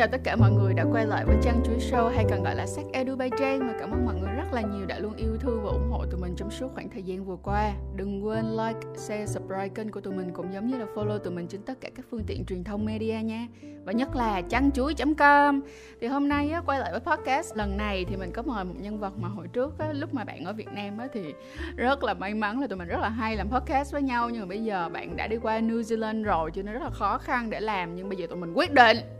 chào tất cả mọi người đã quay lại với Trang Chuối Show hay còn gọi là Sách Edu by Trang và cảm ơn mọi người rất là nhiều đã luôn yêu thương và ủng hộ tụi mình trong suốt khoảng thời gian vừa qua. Đừng quên like, share, subscribe kênh của tụi mình cũng giống như là follow tụi mình trên tất cả các phương tiện truyền thông media nha. Và nhất là changchuối.com. Thì hôm nay á, quay lại với podcast lần này thì mình có mời một nhân vật mà hồi trước á, lúc mà bạn ở Việt Nam á, thì rất là may mắn là tụi mình rất là hay làm podcast với nhau nhưng mà bây giờ bạn đã đi qua New Zealand rồi cho nên rất là khó khăn để làm nhưng bây giờ tụi mình quyết định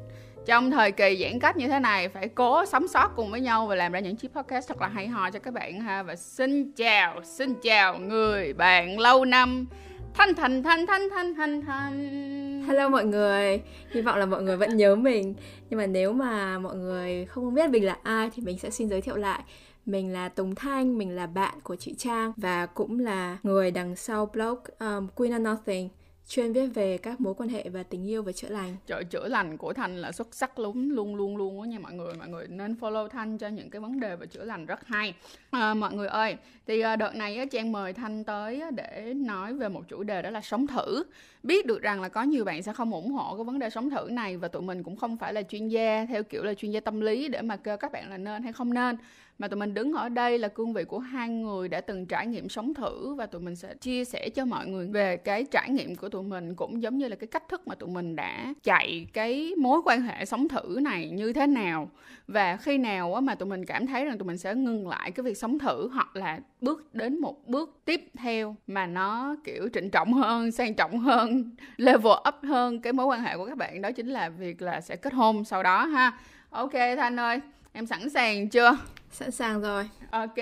trong thời kỳ giãn cách như thế này phải cố sống sót cùng với nhau và làm ra những chiếc podcast thật là hay ho cho các bạn ha. Và xin chào xin chào người bạn lâu năm. Thanh thanh thanh thanh thanh thanh thanh. Hello mọi người. Hy vọng là mọi người vẫn nhớ mình. Nhưng mà nếu mà mọi người không biết mình là ai thì mình sẽ xin giới thiệu lại. Mình là Tùng Thanh, mình là bạn của chị Trang và cũng là người đằng sau blog um, Queen of Nothing chuyên viết về các mối quan hệ và tình yêu và chữa lành. Trời chữa lành của Thanh là xuất sắc luôn luôn luôn luôn á nha mọi người. Mọi người nên follow Thanh cho những cái vấn đề về chữa lành rất hay. À, mọi người ơi, thì à, đợt này á, Trang mời Thanh tới để nói về một chủ đề đó là sống thử. Biết được rằng là có nhiều bạn sẽ không ủng hộ cái vấn đề sống thử này và tụi mình cũng không phải là chuyên gia theo kiểu là chuyên gia tâm lý để mà kêu các bạn là nên hay không nên mà tụi mình đứng ở đây là cương vị của hai người đã từng trải nghiệm sống thử và tụi mình sẽ chia sẻ cho mọi người về cái trải nghiệm của tụi mình cũng giống như là cái cách thức mà tụi mình đã chạy cái mối quan hệ sống thử này như thế nào. Và khi nào mà tụi mình cảm thấy rằng tụi mình sẽ ngừng lại cái việc sống thử hoặc là bước đến một bước tiếp theo mà nó, kiểu, trịnh trọng hơn, sang trọng hơn, level up hơn cái mối quan hệ của các bạn, đó chính là việc là sẽ kết hôn sau đó ha. Ok thanh ơi, em sẵn sàng chưa? Sẵn sàng rồi. Ok.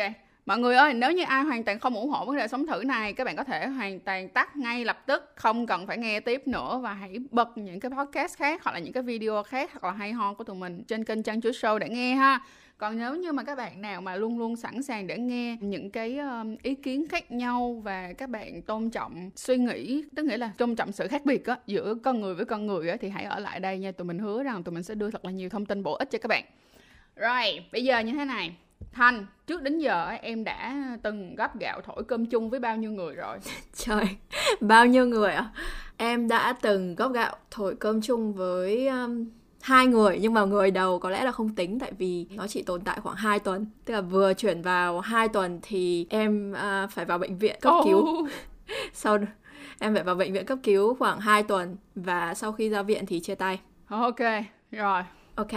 Mọi người ơi, nếu như ai hoàn toàn không ủng hộ vấn đề sống thử này, các bạn có thể hoàn toàn tắt ngay lập tức, không cần phải nghe tiếp nữa và hãy bật những cái podcast khác hoặc là những cái video khác hoặc là hay ho của tụi mình trên kênh Trang Chúa Show để nghe ha. Còn nếu như mà các bạn nào mà luôn luôn sẵn sàng để nghe những cái ý kiến khác nhau và các bạn tôn trọng suy nghĩ, tức nghĩa là tôn trọng sự khác biệt á giữa con người với con người á thì hãy ở lại đây nha. Tụi mình hứa rằng tụi mình sẽ đưa thật là nhiều thông tin bổ ích cho các bạn. Rồi, bây giờ như thế này Thanh, trước đến giờ em đã từng gấp gạo thổi cơm chung với bao nhiêu người rồi? Trời, bao nhiêu người ạ? À? Em đã từng góp gạo thổi cơm chung với um, hai người nhưng mà người đầu có lẽ là không tính tại vì nó chỉ tồn tại khoảng 2 tuần tức là vừa chuyển vào 2 tuần thì em uh, phải vào bệnh viện cấp oh. cứu sau em phải vào bệnh viện cấp cứu khoảng 2 tuần và sau khi ra viện thì chia tay ok rồi Ok,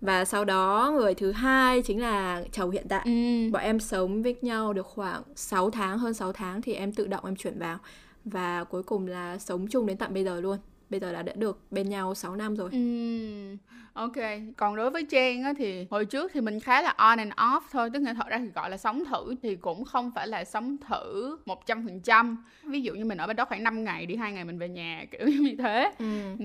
và sau đó người thứ hai chính là chồng hiện tại. Ừ. Bọn em sống với nhau được khoảng 6 tháng, hơn 6 tháng thì em tự động em chuyển vào. Và cuối cùng là sống chung đến tận bây giờ luôn. Bây giờ là đã được bên nhau 6 năm rồi. Ừ. Ok, còn đối với Trang á, thì hồi trước thì mình khá là on and off thôi Tức là thật ra thì gọi là sống thử thì cũng không phải là sống thử 100% Ví dụ như mình ở bên đó khoảng 5 ngày, đi hai ngày mình về nhà kiểu như thế. Ừ.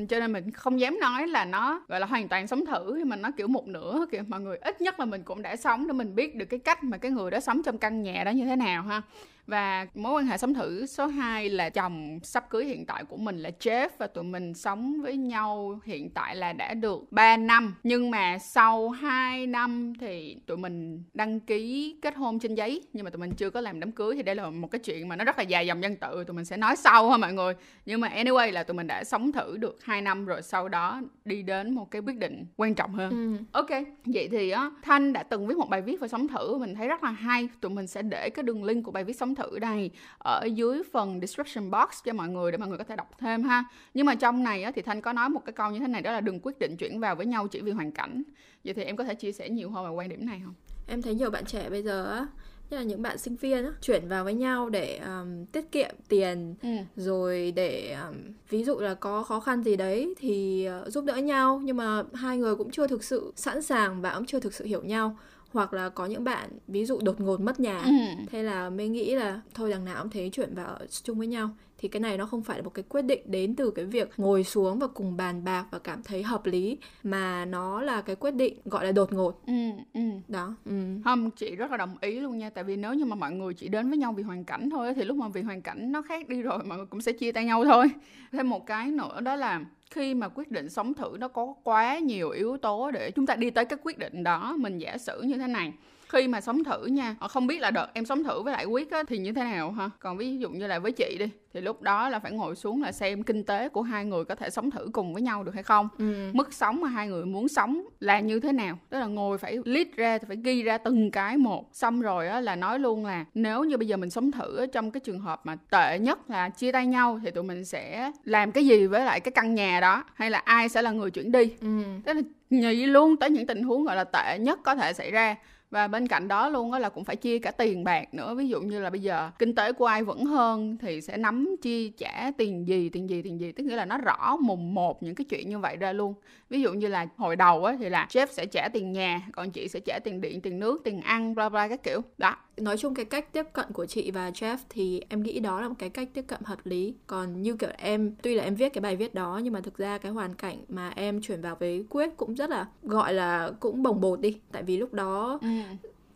Cho nên mình không dám nói là nó gọi là hoàn toàn sống thử Nhưng mà nó kiểu một nửa kiểu mọi người ít nhất là mình cũng đã sống để mình biết được cái cách mà cái người đó sống trong căn nhà đó như thế nào ha. Và mối quan hệ sống thử số 2 là chồng sắp cưới hiện tại của mình là Jeff và tụi mình sống với nhau hiện tại là đã được 3 năm. Nhưng mà sau 2 năm thì tụi mình đăng ký kết hôn trên giấy. Nhưng mà tụi mình chưa có làm đám cưới thì đây là một cái chuyện mà nó rất là dài dòng dân tự. Tụi mình sẽ nói sau ha mọi người. Nhưng mà anyway là tụi mình đã sống thử được 2 năm rồi sau đó đi đến một cái quyết định quan trọng hơn. Ừ. ok vậy thì á thanh đã từng viết một bài viết về sống thử. Mình thấy rất là hay. Tụi mình sẽ để cái đường link của bài viết sống thử đây ở dưới phần description box cho mọi người để mọi người có thể đọc thêm ha. Nhưng mà trong này á, thì thanh có nói một cái câu như thế này đó là đừng quyết định chuyển vào với nhau chỉ vì hoàn cảnh. Vậy thì em có thể chia sẻ nhiều hơn về quan điểm này không? Em thấy nhiều bạn trẻ bây giờ á như là những bạn sinh viên á, chuyển vào với nhau để um, tiết kiệm tiền ừ. rồi để um, ví dụ là có khó khăn gì đấy thì uh, giúp đỡ nhau. Nhưng mà hai người cũng chưa thực sự sẵn sàng và cũng chưa thực sự hiểu nhau. Hoặc là có những bạn ví dụ đột ngột mất nhà. Ừ. thế là mới nghĩ là thôi đằng nào cũng thế chuyển vào chung với nhau thì cái này nó không phải là một cái quyết định đến từ cái việc ngồi xuống và cùng bàn bạc và cảm thấy hợp lý mà nó là cái quyết định gọi là đột ngột ừ, ừ. đó ừ. không chị rất là đồng ý luôn nha tại vì nếu như mà mọi người chỉ đến với nhau vì hoàn cảnh thôi thì lúc mà vì hoàn cảnh nó khác đi rồi mọi người cũng sẽ chia tay nhau thôi thêm một cái nữa đó là khi mà quyết định sống thử nó có quá nhiều yếu tố để chúng ta đi tới cái quyết định đó mình giả sử như thế này khi mà sống thử nha không biết là đợt em sống thử với lại quyết á, thì như thế nào ha? Còn ví dụ như là với chị đi thì lúc đó là phải ngồi xuống là xem kinh tế của hai người có thể sống thử cùng với nhau được hay không. Ừ. mức sống mà hai người muốn sống là như thế nào? Tức là ngồi phải list ra phải ghi ra từng cái một. Xong rồi á là nói luôn là nếu như bây giờ mình sống thử trong cái trường hợp mà tệ nhất là chia tay nhau thì tụi mình sẽ làm cái gì với lại cái căn nhà đó? Hay là ai sẽ là người chuyển đi? Ừ. tức là nghĩ luôn tới những tình huống gọi là tệ nhất có thể xảy ra và bên cạnh đó luôn á là cũng phải chia cả tiền bạc nữa. Ví dụ như là bây giờ kinh tế của ai vẫn hơn thì sẽ nắm chi trả tiền gì tiền gì tiền gì. Tức nghĩa là nó rõ mùng một những cái chuyện như vậy ra luôn. Ví dụ như là hồi đầu á thì là chef sẽ trả tiền nhà còn chị sẽ trả tiền điện tiền nước tiền ăn bla bla các kiểu. Đó. Nói chung cái cách tiếp cận của chị và Jeff thì em nghĩ đó là một cái cách tiếp cận hợp lý. Còn như kiểu em tuy là em viết cái bài viết đó nhưng mà thực ra cái hoàn cảnh mà em chuyển vào với quyết cũng rất là gọi là cũng bồng bột đi. Tại vì lúc đó ừ.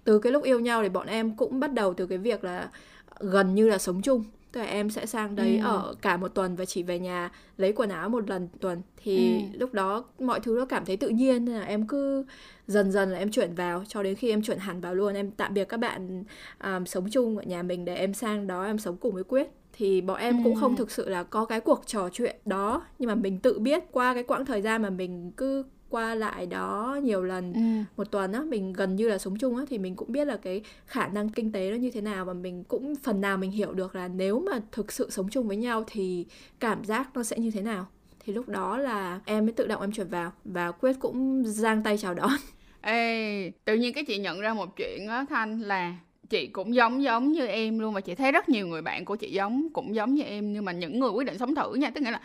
Từ cái lúc yêu nhau thì bọn em cũng bắt đầu từ cái việc là gần như là sống chung tức là em sẽ sang đấy ừ. ở cả một tuần và chỉ về nhà lấy quần áo một lần tuần thì ừ. lúc đó mọi thứ nó cảm thấy tự nhiên nên là em cứ dần dần là em chuyển vào cho đến khi em chuyển hẳn vào luôn em tạm biệt các bạn um, sống chung ở nhà mình để em sang đó em sống cùng với quyết thì bọn em ừ. cũng không thực sự là có cái cuộc trò chuyện đó nhưng mà mình tự biết qua cái quãng thời gian mà mình cứ qua lại đó nhiều lần ừ. một tuần á mình gần như là sống chung á thì mình cũng biết là cái khả năng kinh tế nó như thế nào và mình cũng phần nào mình hiểu được là nếu mà thực sự sống chung với nhau thì cảm giác nó sẽ như thế nào. Thì lúc đó là em mới tự động em chuyển vào và quyết cũng giang tay chào đón. Ê tự nhiên cái chị nhận ra một chuyện á thanh là chị cũng giống giống như em luôn và chị thấy rất nhiều người bạn của chị giống cũng giống như em nhưng mà những người quyết định sống thử nha. Tức nghĩa là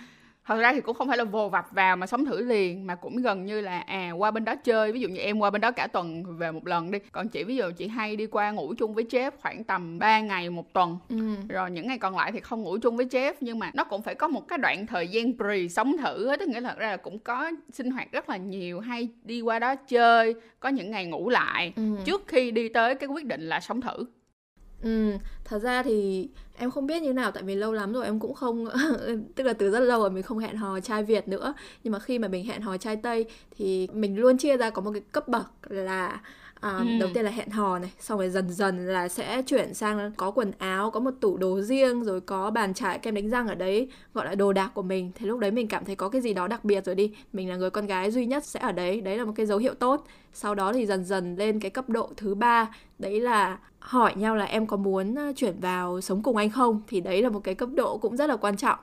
thật ra thì cũng không phải là vồ vập vào mà sống thử liền mà cũng gần như là à qua bên đó chơi. Ví dụ như em qua bên đó cả tuần về một lần đi. Còn chị ví dụ chị hay đi qua ngủ chung với Jeff khoảng tầm 3 ngày một tuần. Ừ. rồi những ngày còn lại thì không ngủ chung với Jeff nhưng mà nó cũng phải có một cái đoạn thời gian pre sống thử á. Tức nghĩa là thật ra là cũng có sinh hoạt rất là nhiều hay đi qua đó chơi có những ngày ngủ lại. Ừ. trước khi đi tới cái quyết định là sống thử Ừ, thật ra thì em không biết như nào tại vì lâu lắm rồi em cũng không tức là từ rất lâu rồi mình không hẹn hò trai Việt nữa. Nhưng mà khi mà mình hẹn hò trai Tây thì mình luôn chia ra có một cái cấp bậc là à, ừ. đầu tiên là hẹn hò này xong rồi dần dần là sẽ chuyển sang có quần áo có một tủ đồ riêng rồi có bàn chải kem đánh răng ở đấy gọi là đồ đạc của mình. Thì lúc đấy mình cảm thấy có cái gì đó đặc biệt rồi đi mình là người con gái duy nhất sẽ ở đấy. Đấy là một cái dấu hiệu tốt. Sau đó thì dần dần lên cái cấp độ thứ ba đấy là hỏi nhau là em có muốn chuyển vào sống cùng anh không? Thì đấy là một cái cấp độ cũng rất là quan trọng.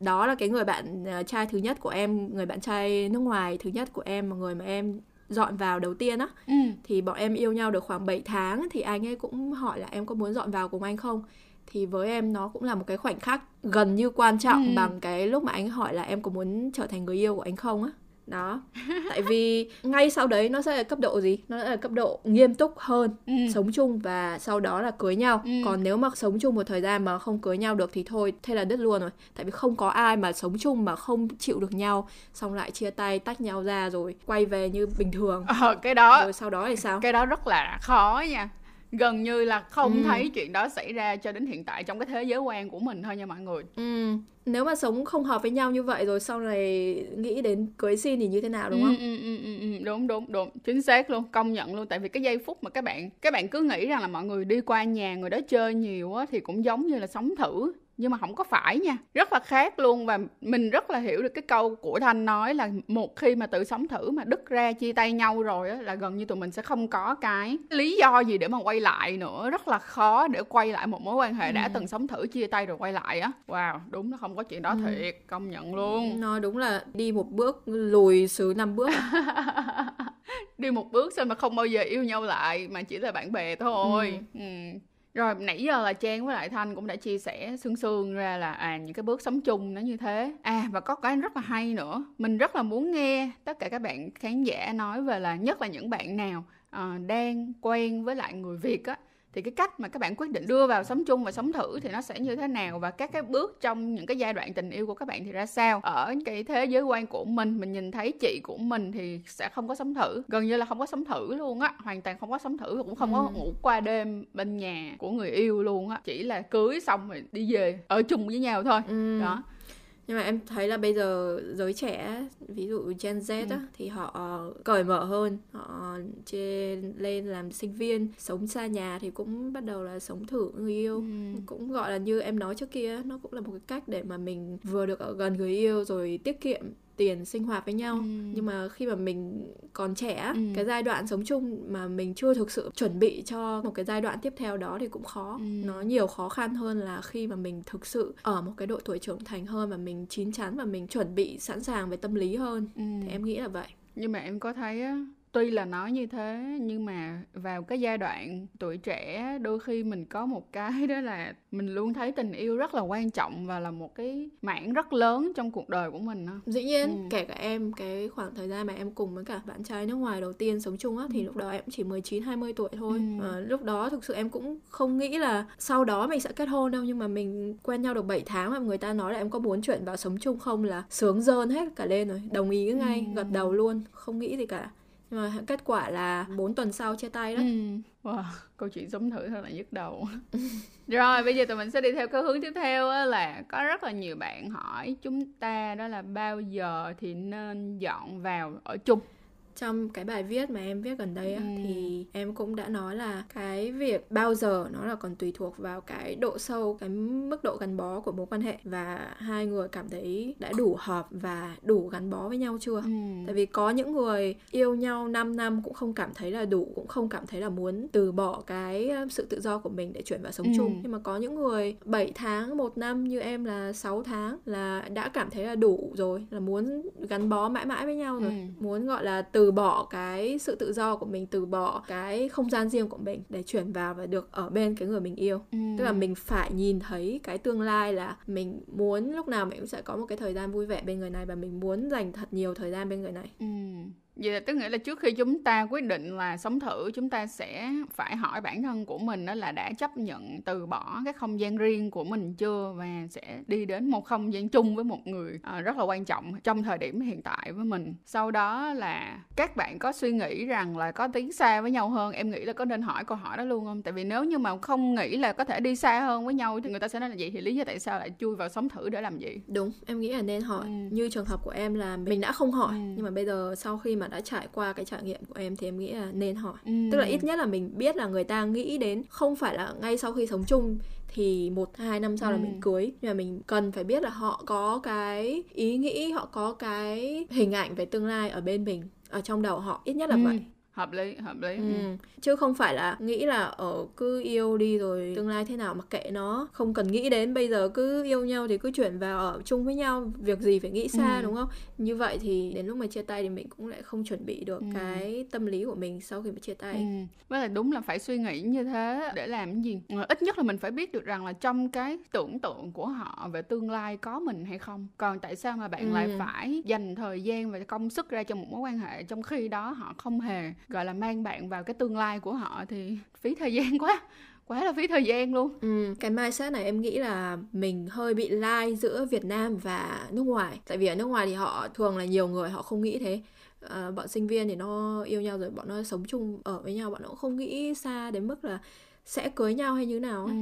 Đó là cái người bạn trai thứ nhất của em người bạn trai nước ngoài thứ nhất của em một người mà em dọn vào đầu tiên á. Ừ. thì bọn em yêu nhau được khoảng 7 tháng thì anh ấy cũng hỏi là em có muốn dọn vào cùng anh không? Thì với em nó cũng là một cái khoảnh khắc gần như quan trọng ừ. bằng cái lúc mà anh hỏi là em có muốn trở thành người yêu của anh không á đó. Tại vì ngay sau đấy nó sẽ là cấp độ gì? Nó sẽ là cấp độ nghiêm túc hơn ừ. sống chung và sau đó là cưới nhau. Ừ. còn nếu mà sống chung một thời gian mà không cưới nhau được thì thôi thế là đứt luôn rồi. Tại vì không có ai mà sống chung mà không chịu được nhau xong lại chia tay tách nhau ra rồi quay về như bình thường. Ờ, cái đó rồi sau đó thì sao? cái đó rất là khó nha gần như là không ừ. thấy chuyện đó xảy ra cho đến hiện tại trong cái thế giới quan của mình thôi nha mọi người ừ. nếu mà sống không hợp với nhau như vậy rồi sau này nghĩ đến cưới xin thì như thế nào đúng không ừ, ừ, ừ, ừ, đúng đúng đúng chính xác luôn công nhận luôn tại vì cái giây phút mà các bạn các bạn cứ nghĩ rằng là mọi người đi qua nhà người đó chơi nhiều á thì cũng giống như là sống thử nhưng mà không có phải nha. Rất là khác luôn và mình rất là hiểu được cái câu của thanh nói là một khi mà tự sống thử mà đứt ra chia tay nhau rồi á là gần như tụi mình sẽ không có cái lý do gì để mà quay lại nữa. Rất là khó để quay lại một mối quan hệ ừ. đã từng sống thử chia tay rồi quay lại á. Wow đúng nó không có chuyện đó ừ. thiệt. Công nhận luôn. Nó đúng là đi một bước lùi xứ năm bước. Đi một bước sao mà không bao giờ yêu nhau lại mà chỉ là bạn bè thôi. Ừ. Ừ rồi nãy giờ là Trang với lại Thanh cũng đã chia sẻ sương sương ra là à những cái bước sống chung nó như thế. À và có cái rất là hay nữa. Mình rất là muốn nghe tất cả các bạn khán giả nói về là nhất là những bạn nào uh, đang quen với lại người Việt á thì cái cách mà các bạn quyết định đưa vào sống chung và sống thử thì nó sẽ như thế nào và các cái bước trong những cái giai đoạn tình yêu của các bạn thì ra sao? Ở cái thế giới quan của mình mình nhìn thấy chị của mình thì sẽ không có sống thử. Gần như là không có sống thử luôn á hoàn toàn không có sống thử cũng không ừ. có ngủ qua đêm bên nhà của người yêu luôn á. Chỉ là cưới xong rồi đi về ở chung với nhau thôi. Ừ. đó nhưng mà em thấy là bây giờ giới trẻ ví dụ Gen Z ừ. á, thì họ cởi mở hơn họ trên lên làm sinh viên sống xa nhà thì cũng bắt đầu là sống thử người yêu ừ. cũng gọi là như em nói trước kia nó cũng là một cái cách để mà mình vừa được ở gần người yêu rồi tiết kiệm tiền sinh hoạt với nhau ừ. nhưng mà khi mà mình còn trẻ ừ. cái giai đoạn sống chung mà mình chưa thực sự chuẩn bị cho một cái giai đoạn tiếp theo đó thì cũng khó ừ. nó nhiều khó khăn hơn là khi mà mình thực sự ở một cái độ tuổi trưởng thành hơn và mình chín chắn và mình chuẩn bị sẵn sàng về tâm lý hơn ừ. thì em nghĩ là vậy nhưng mà em có thấy á tuy là nói như thế nhưng mà vào cái giai đoạn tuổi trẻ đôi khi mình có một cái đó là mình luôn thấy tình yêu rất là quan trọng và là một cái mảng rất lớn trong cuộc đời của mình đó. dĩ nhiên ừ. kể cả em cái khoảng thời gian mà em cùng với cả bạn trai nước ngoài đầu tiên sống chung á thì ừ. lúc đó em chỉ 19 20 tuổi thôi ừ. à, lúc đó thực sự em cũng không nghĩ là sau đó mình sẽ kết hôn đâu nhưng mà mình quen nhau được 7 tháng mà người ta nói là em có muốn chuyện vào sống chung không là sướng dơn hết cả lên rồi đồng ý ngay ừ. gật đầu luôn không nghĩ gì cả nhưng mà kết quả là 4 tuần sau chia tay đó. Ừ. wow câu chuyện sống thử thật là nhức đầu. Rồi bây giờ tụi mình sẽ đi theo cái hướng tiếp theo á, là có rất là nhiều bạn hỏi chúng ta đó là bao giờ thì nên dọn vào ở chung? Trong cái bài viết mà em viết gần đây ừ. thì em cũng đã nói là cái việc bao giờ nó là còn tùy thuộc vào cái độ sâu cái mức độ gắn bó của mối quan hệ và hai người cảm thấy đã đủ hợp và đủ gắn bó với nhau chưa ừ. tại vì có những người yêu nhau 5 năm cũng không cảm thấy là đủ cũng không cảm thấy là muốn từ bỏ cái sự tự do của mình để chuyển vào sống ừ. chung nhưng mà có những người 7 tháng một năm như em là 6 tháng là đã cảm thấy là đủ rồi là muốn gắn bó mãi mãi với nhau rồi ừ. muốn gọi là từ từ bỏ cái sự tự do của mình từ bỏ cái không gian riêng của mình để chuyển vào và được ở bên cái người mình yêu. Ừ. tức là mình phải nhìn thấy cái tương lai là mình muốn lúc nào mình cũng sẽ có một cái thời gian vui vẻ bên người này và mình muốn dành thật nhiều thời gian bên người này. Ừ Vậy là tức nghĩa là trước khi chúng ta quyết định là sống thử chúng ta sẽ phải hỏi bản thân của mình đó là đã chấp nhận từ bỏ cái không gian riêng của mình chưa và sẽ đi đến một không gian chung với một người à, rất là quan trọng trong thời điểm hiện tại với mình. Sau đó là các bạn có suy nghĩ rằng là có tiến xa với nhau hơn, em nghĩ là có nên hỏi câu hỏi đó luôn không? Tại vì nếu như mà không nghĩ là có thể đi xa hơn với nhau thì người ta sẽ nói là vậy thì lý do tại sao lại chui vào sống thử để làm gì? Đúng, em nghĩ là nên hỏi. Ừ. Như trường hợp của em là mình đã không hỏi ừ. nhưng mà bây giờ sau khi mà đã trải qua cái trải nghiệm của em thì em nghĩ là nên hỏi ừ. tức là ít nhất là mình biết là người ta nghĩ đến không phải là ngay sau khi sống chung thì một hai năm sau ừ. là mình cưới nhưng mà mình cần phải biết là họ có cái ý nghĩ họ có cái hình ảnh về tương lai ở bên mình ở trong đầu họ ít nhất là ừ. vậy hợp lý hợp lý ừ. Chứ không phải là nghĩ là ở cứ yêu đi rồi tương lai thế nào mà kệ nó không cần nghĩ đến bây giờ cứ yêu nhau thì cứ chuyển vào ở chung với nhau việc gì phải nghĩ xa ừ. đúng không như vậy thì đến lúc mà chia tay thì mình cũng lại không chuẩn bị được ừ. cái tâm lý của mình sau khi mà chia tay ừ. với là đúng là phải suy nghĩ như thế để làm cái gì ờ, ít nhất là mình phải biết được rằng là trong cái tưởng tượng của họ về tương lai có mình hay không còn tại sao mà bạn ừ. lại phải dành thời gian và công sức ra cho một mối quan hệ trong khi đó họ không hề gọi là mang bạn vào cái tương lai của họ thì phí thời gian quá quá là phí thời gian luôn. Ừ, cái mindset này em nghĩ là mình hơi bị lai giữa Việt Nam và nước ngoài. Tại vì ở nước ngoài thì họ thường là nhiều người họ không nghĩ thế. À, bọn sinh viên thì nó yêu nhau rồi bọn nó sống chung ở với nhau bọn nó cũng không nghĩ xa đến mức là sẽ cưới nhau hay như nào ấy. Ừ.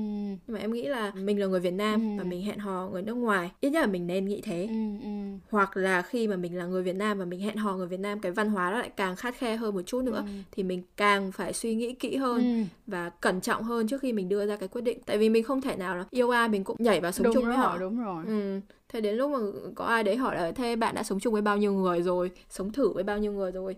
nhưng mà em nghĩ là mình là người Việt Nam ừ. và mình hẹn hò người nước ngoài ít nhất là mình nên nghĩ thế ừ, ừ. hoặc là khi mà mình là người Việt Nam và mình hẹn hò người Việt Nam cái văn hóa nó lại càng khắt khe hơn một chút nữa ừ. thì mình càng phải suy nghĩ kỹ hơn ừ. và cẩn trọng hơn trước khi mình đưa ra cái quyết định tại vì mình không thể nào là yêu ai mình cũng nhảy vào sống đúng chung rồi, với họ đúng rồi ừ. thế đến lúc mà có ai đấy hỏi là thế bạn đã sống chung với bao nhiêu người rồi sống thử với bao nhiêu người rồi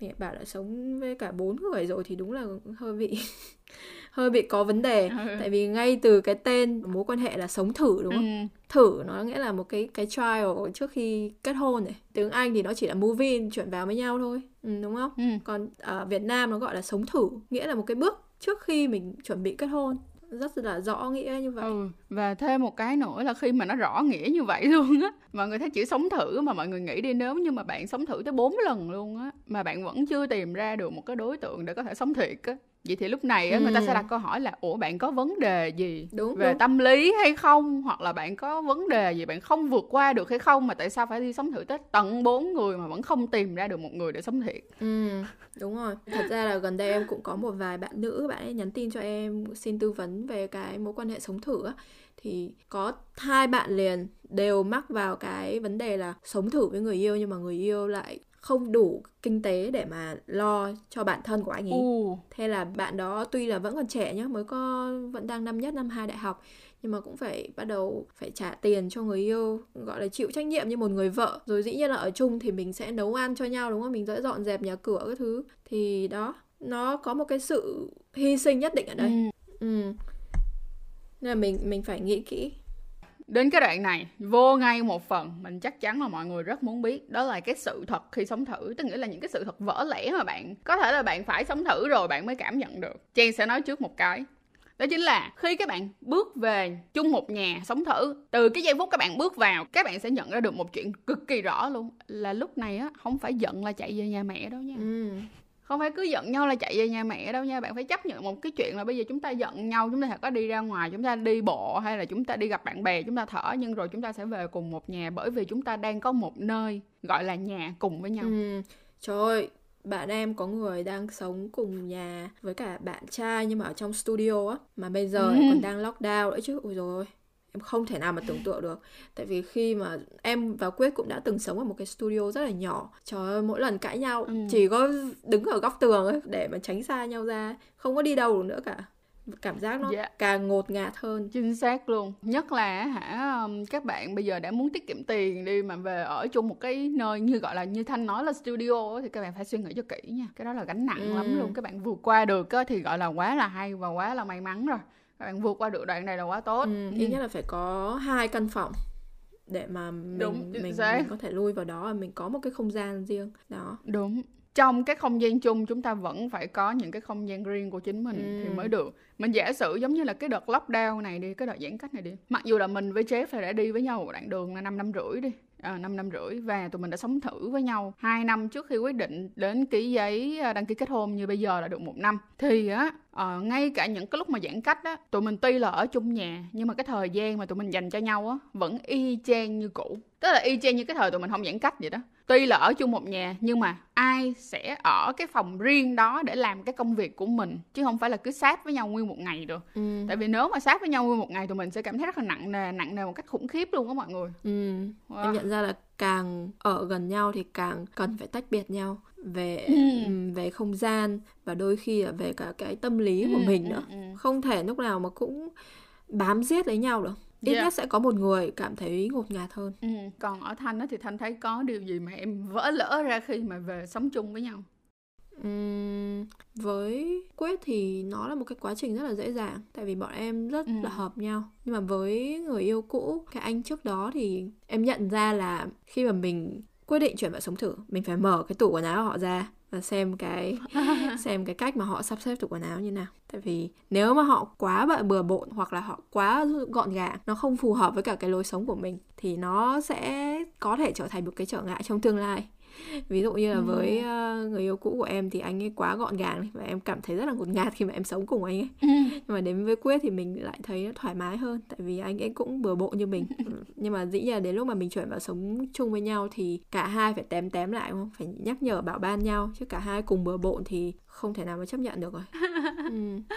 mẹ bảo là sống với cả bốn người rồi thì đúng là hơi bị hơi bị có vấn đề ừ. tại vì ngay từ cái tên mối quan hệ là sống thử đúng không ừ. thử nó nghĩa là một cái cái trial trước khi kết hôn này tiếng anh thì nó chỉ là move in chuyển vào với nhau thôi ừ, đúng không ừ. còn ở việt nam nó gọi là sống thử nghĩa là một cái bước trước khi mình chuẩn bị kết hôn rất là rõ nghĩa như vậy ừ. và thêm một cái nữa là khi mà nó rõ nghĩa như vậy luôn á mọi người thấy chữ sống thử mà mọi người nghĩ đi nếu như mà bạn sống thử tới bốn lần luôn á mà bạn vẫn chưa tìm ra được một cái đối tượng để có thể sống thiệt á vậy thì lúc này á, người ta sẽ đặt câu hỏi là ủa bạn có vấn đề gì đúng, về đúng. tâm lý hay không? Hoặc là bạn có vấn đề gì bạn không vượt qua được hay không? Mà tại sao phải đi sống thử tết tận bốn người mà vẫn không tìm ra được một người để sống thiệt? Ừ đúng rồi. Thật ra là gần đây em cũng có một vài bạn nữ bạn ấy nhắn tin cho em xin tư vấn về cái mối quan hệ sống thử á. Thì có hai bạn liền đều mắc vào cái vấn đề là sống thử với người yêu nhưng mà người yêu lại không đủ kinh tế để mà lo cho bản thân của anh ấy. uh. Thế là bạn đó tuy là vẫn còn trẻ nhá, mới có vẫn đang năm nhất năm hai đại học nhưng mà cũng phải bắt đầu phải trả tiền cho người yêu gọi là chịu trách nhiệm như một người vợ rồi dĩ nhiên là ở chung thì mình sẽ nấu ăn cho nhau đúng không mình sẽ dọn dẹp nhà cửa các thứ thì đó nó có một cái sự hy sinh nhất định ở đây ừ. ừ. nên là mình mình phải nghĩ kỹ Đến cái đoạn này, vô ngay một phần mình chắc chắn là mọi người rất muốn biết đó là cái sự thật khi sống thử, tức nghĩa là những cái sự thật vỡ lẽ mà bạn có thể là bạn phải sống thử rồi bạn mới cảm nhận được. Trang sẽ nói trước một cái. Đó chính là khi các bạn bước về chung một nhà sống thử, từ cái giây phút các bạn bước vào, các bạn sẽ nhận ra được một chuyện cực kỳ rõ luôn là lúc này á không phải giận là chạy về nhà mẹ đâu nha. ừ không phải cứ giận nhau là chạy về nhà mẹ đâu nha bạn phải chấp nhận một cái chuyện là bây giờ chúng ta giận nhau chúng ta sẽ có đi ra ngoài chúng ta đi bộ hay là chúng ta đi gặp bạn bè chúng ta thở nhưng rồi chúng ta sẽ về cùng một nhà bởi vì chúng ta đang có một nơi gọi là nhà cùng với nhau ừ. trời ơi bạn em có người đang sống cùng nhà với cả bạn trai nhưng mà ở trong studio á mà bây giờ ừ. còn đang lockdown nữa chứ ôi rồi em không thể nào mà tưởng tượng được tại vì khi mà em và quyết cũng đã từng sống ở một cái studio rất là nhỏ trời ơi mỗi lần cãi nhau ừ. chỉ có đứng ở góc tường ấy để mà tránh xa nhau ra không có đi đâu được nữa cả cảm giác nó yeah. Dạ. càng ngột ngạt hơn chính xác luôn nhất là hả um, các bạn bây giờ đã muốn tiết kiệm tiền đi mà về ở chung một cái nơi như gọi là như thanh nói là studio thì các bạn phải suy nghĩ cho kỹ nha cái đó là gánh nặng ừ. lắm luôn các bạn vượt qua được thì gọi là quá là hay và quá là may mắn rồi các bạn vượt qua được đoạn này là quá tốt. Ừ, ít nhất là phải có hai căn phòng để mà mình đúng, mình, mình có thể lui vào đó và mình có một cái không gian riêng. Đó. Đúng. Trong cái không gian chung chúng ta vẫn phải có những cái không gian riêng của chính mình ừ. thì mới được. Mình giả sử giống như là cái đợt lockdown này đi cái đợt giãn cách này đi. Mặc dù là mình với Jeff là đã đi với nhau một đoạn đường là năm năm rưỡi đi à, 5 năm rưỡi và tụi mình đã sống thử với nhau 2 năm trước khi quyết định đến ký giấy à, đăng ký kết hôn như bây giờ là được một năm. Thì á à, ngay cả những cái lúc mà giãn cách á tụi mình tuy là ở chung nhà nhưng mà cái thời gian mà tụi mình dành cho nhau á vẫn y chang như cũ tức là y chang như cái thời tụi mình không giãn cách vậy đó tuy là ở chung một nhà nhưng mà ai sẽ ở cái phòng riêng đó để làm cái công việc của mình chứ không phải là cứ sát với nhau nguyên một ngày được ừ. tại vì nếu mà sát với nhau nguyên một ngày tụi mình sẽ cảm thấy rất là nặng nề nặng nề một cách khủng khiếp luôn á mọi người ừ. wow. em nhận ra là càng ở gần nhau thì càng cần phải tách biệt nhau về ừ. về không gian và đôi khi là về cả cái tâm lý của ừ, mình nữa ừ, ừ. không thể lúc nào mà cũng bám giết lấy nhau được ít yeah. Nhất sẽ có một người cảm thấy ngột ngạt hơn ừ. còn ở thanh đó thì thanh thấy có điều gì mà em vỡ lỡ ra khi mà về sống chung với nhau Uhm, với quyết thì nó là một cái quá trình rất là dễ dàng tại vì bọn em rất ừ. là hợp nhau nhưng mà với người yêu cũ cái anh trước đó thì em nhận ra là khi mà mình quyết định chuyển vào sống thử mình phải mở cái tủ quần áo của họ ra và xem cái xem cái cách mà họ sắp xếp tủ quần áo như nào. Tại vì nếu mà họ quá bận bừa bộn hoặc là họ quá gọn gàng nó không phù hợp với cả cái lối sống của mình thì nó sẽ có thể trở thành một cái trở ngại trong tương lai ví dụ như là ừ. với uh, người yêu cũ của em thì anh ấy quá gọn gàng và em cảm thấy rất là ngột ngạt khi mà em sống cùng anh ấy ừ. nhưng mà đến với quyết thì mình lại thấy thoải mái hơn tại vì anh ấy cũng bừa bộn như mình ừ, nhưng mà dĩ nhiên là đến lúc mà mình chuyển vào sống chung với nhau thì cả hai phải tém tém lại đúng không phải nhắc nhở bảo ban nhau chứ cả hai cùng bừa bộn thì không thể nào mà chấp nhận được rồi ừ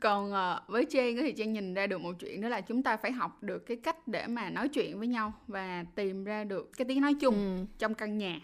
còn uh, với Trang thì Trang nhìn ra được một chuyện đó là chúng ta phải học được cái cách để mà nói chuyện với nhau và tìm ra được cái tiếng nói chung ừ. trong căn nhà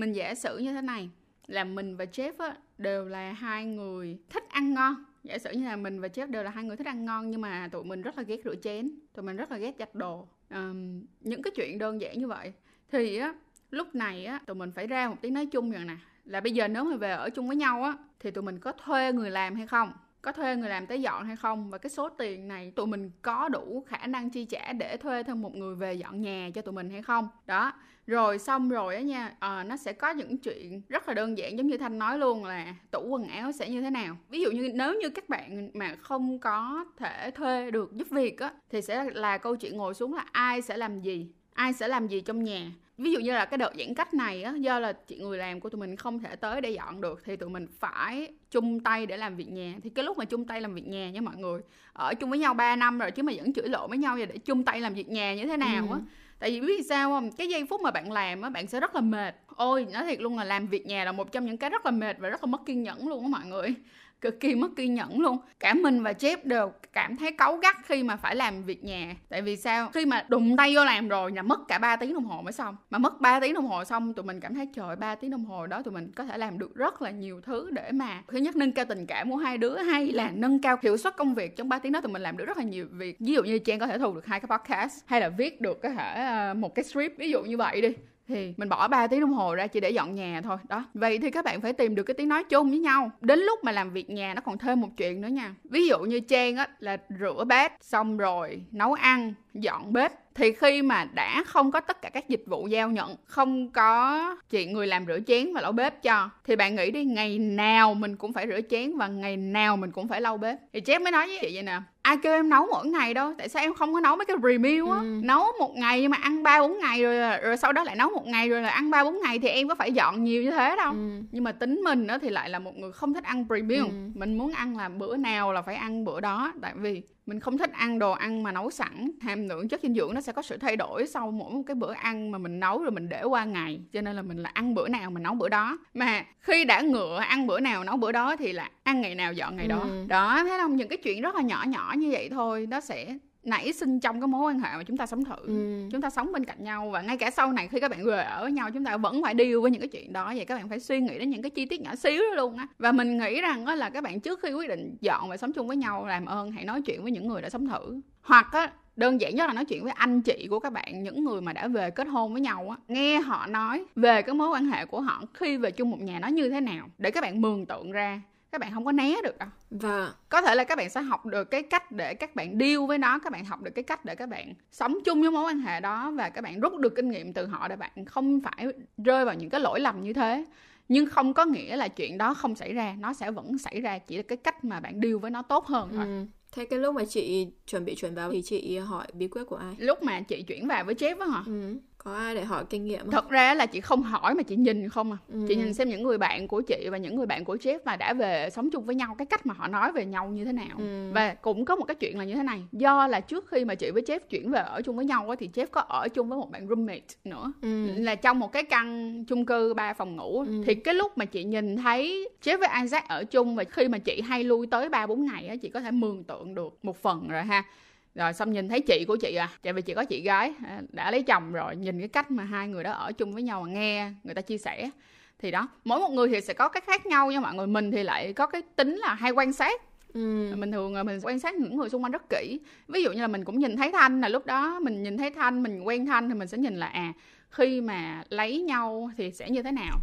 mình giả sử như thế này là mình và Jeff á, đều là hai người thích ăn ngon. Giả sử như là mình và Jeff đều là hai người thích ăn ngon nhưng mà tụi mình rất là ghét rửa chén tụi mình rất là ghét giặt đồ. Um, những cái chuyện đơn giản như vậy. Thì á lúc này á tụi mình phải ra một tiếng nói chung rồi nè là bây giờ nếu mà về ở chung với nhau á thì tụi mình có thuê người làm hay không? Có thuê người làm tới dọn hay không? Và cái số tiền này tụi mình có đủ khả năng chi trả để thuê thêm một người về dọn nhà cho tụi mình hay không? Đó. Rồi xong rồi á nha à, nó sẽ có những chuyện rất là đơn giản giống như thanh nói luôn là tủ quần áo sẽ như thế nào. Ví dụ như nếu như các bạn mà không có thể thuê được giúp việc á thì sẽ là câu chuyện ngồi xuống là ai sẽ làm gì? Ai sẽ làm gì trong nhà? Ví dụ như là cái đợt giãn cách này á do là chị người làm của tụi mình không thể tới để dọn được thì tụi mình phải chung tay để làm việc nhà. Thì cái lúc mà chung tay làm việc nhà nha mọi người ở chung với nhau 3 năm rồi chứ mà vẫn chửi lộn với nhau vậy để chung tay làm việc nhà như thế nào á. Ừ. tại vì biết sao không? Cái giây phút mà bạn làm á bạn sẽ rất là mệt. Ôi nói thiệt luôn là làm việc nhà là một trong những cái rất là mệt và rất là mất kiên nhẫn luôn á mọi người cực kỳ mất kiên nhẫn luôn. Cả mình và Jeff đều cảm thấy cáu gắt khi mà phải làm việc nhà. Tại vì sao? Khi mà đụng tay vô làm rồi là mất cả 3 tiếng đồng hồ mới xong. Mà mất 3 tiếng đồng hồ xong, tụi mình cảm thấy, trời 3 tiếng đồng hồ đó tụi mình có thể làm được rất là nhiều thứ để mà, thứ nhất, nâng cao tình cảm của hai đứa, hay là nâng cao hiệu suất công việc trong 3 tiếng đó tụi mình làm được rất là nhiều việc. Ví dụ như Trang có thể thu được hai cái podcast, hay là viết được cái thể ờ, một cái script, ví dụ như vậy đi thì mình bỏ 3 tiếng đồng hồ ra chỉ để dọn nhà thôi. Đó vậy thì các bạn phải tìm được cái tiếng nói chung với nhau. Đến lúc mà làm việc nhà nó còn thêm một chuyện nữa nha. Ví dụ như trang á là rửa bát xong rồi nấu ăn dọn bếp. Thì khi mà đã không có tất cả các dịch vụ giao nhận không có chị người làm rửa chén và lau bếp cho thì bạn nghĩ đi ngày nào mình cũng phải rửa chén và ngày nào mình cũng phải lau bếp. Thì Jeff mới nói với chị vậy nè ai kêu em nấu mỗi ngày đâu tại sao em không có nấu mấy cái review á ừ. nấu một ngày nhưng mà ăn ba bốn ngày rồi rồi sau đó lại nấu một ngày rồi là ăn ba bốn ngày thì em có phải dọn nhiều như thế đâu ừ. nhưng mà tính mình đó thì lại là một người không thích ăn premium ừ. mình muốn ăn là bữa nào là phải ăn bữa đó tại vì mình không thích ăn đồ ăn mà nấu sẵn hàm lượng chất dinh dưỡng nó sẽ có sự thay đổi sau mỗi một cái bữa ăn mà mình nấu rồi mình để qua ngày cho nên là mình là ăn bữa nào mình nấu bữa đó mà khi đã ngựa ăn bữa nào nấu bữa đó thì là ăn ngày nào dọn ngày đó. Ừ. đó thấy không những cái chuyện rất là nhỏ nhỏ như vậy thôi nó sẽ nảy sinh trong cái mối quan hệ mà chúng ta sống thử. Ừ. chúng ta sống bên cạnh nhau và ngay cả sau này khi các bạn về ở với nhau chúng ta vẫn phải deal với những cái chuyện đó. Vậy các bạn phải suy nghĩ đến những cái chi tiết nhỏ xíu đó luôn á. Và mình nghĩ rằng đó là các bạn trước khi quyết định dọn và sống chung với nhau làm ơn hãy nói chuyện với những người đã sống thử. Hoặc á đơn giản nhất là nói chuyện với anh chị của các bạn những người mà đã về kết hôn với nhau á. Nghe họ nói về cái mối quan hệ của họ khi về chung một nhà nó như thế nào để các bạn mường tượng ra các bạn không có né được đâu và có thể là các bạn sẽ học được cái cách để các bạn deal với nó các bạn học được cái cách để các bạn sống chung với mối quan hệ đó và các bạn rút được kinh nghiệm từ họ để bạn không phải rơi vào những cái lỗi lầm như thế nhưng không có nghĩa là chuyện đó không xảy ra nó sẽ vẫn xảy ra chỉ là cái cách mà bạn deal với nó tốt hơn thôi ừ. Thế cái lúc mà chị chuẩn bị chuyển vào thì chị hỏi bí quyết của ai? Lúc mà chị chuyển vào với Jeff á hả? Ừ có ai để hỏi kinh nghiệm không? thật ra là chị không hỏi mà chị nhìn không à ừ. chị nhìn xem những người bạn của chị và những người bạn của Jeff mà đã về sống chung với nhau cái cách mà họ nói về nhau như thế nào ừ. và cũng có một cái chuyện là như thế này do là trước khi mà chị với Jeff chuyển về ở chung với nhau thì Jeff có ở chung với một bạn roommate nữa ừ. là trong một cái căn chung cư ba phòng ngủ ừ. thì cái lúc mà chị nhìn thấy Jeff với Isaac ở chung và khi mà chị hay lui tới ba bốn ngày á chị có thể mường tượng được một phần rồi ha rồi xong nhìn thấy chị của chị à. Tại vì chị có chị gái à, đã lấy chồng rồi nhìn cái cách mà hai người đó ở chung với nhau mà nghe người ta chia sẻ. Thì đó mỗi một người thì sẽ có cái khác nhau nha mọi người mình thì lại có cái tính là hay quan sát. Ừ. mình thường mình quan sát những người xung quanh rất kỹ. Ví dụ như là mình cũng nhìn thấy thanh là lúc đó mình nhìn thấy thanh mình quen thanh thì mình sẽ nhìn là à khi mà lấy nhau thì sẽ như thế nào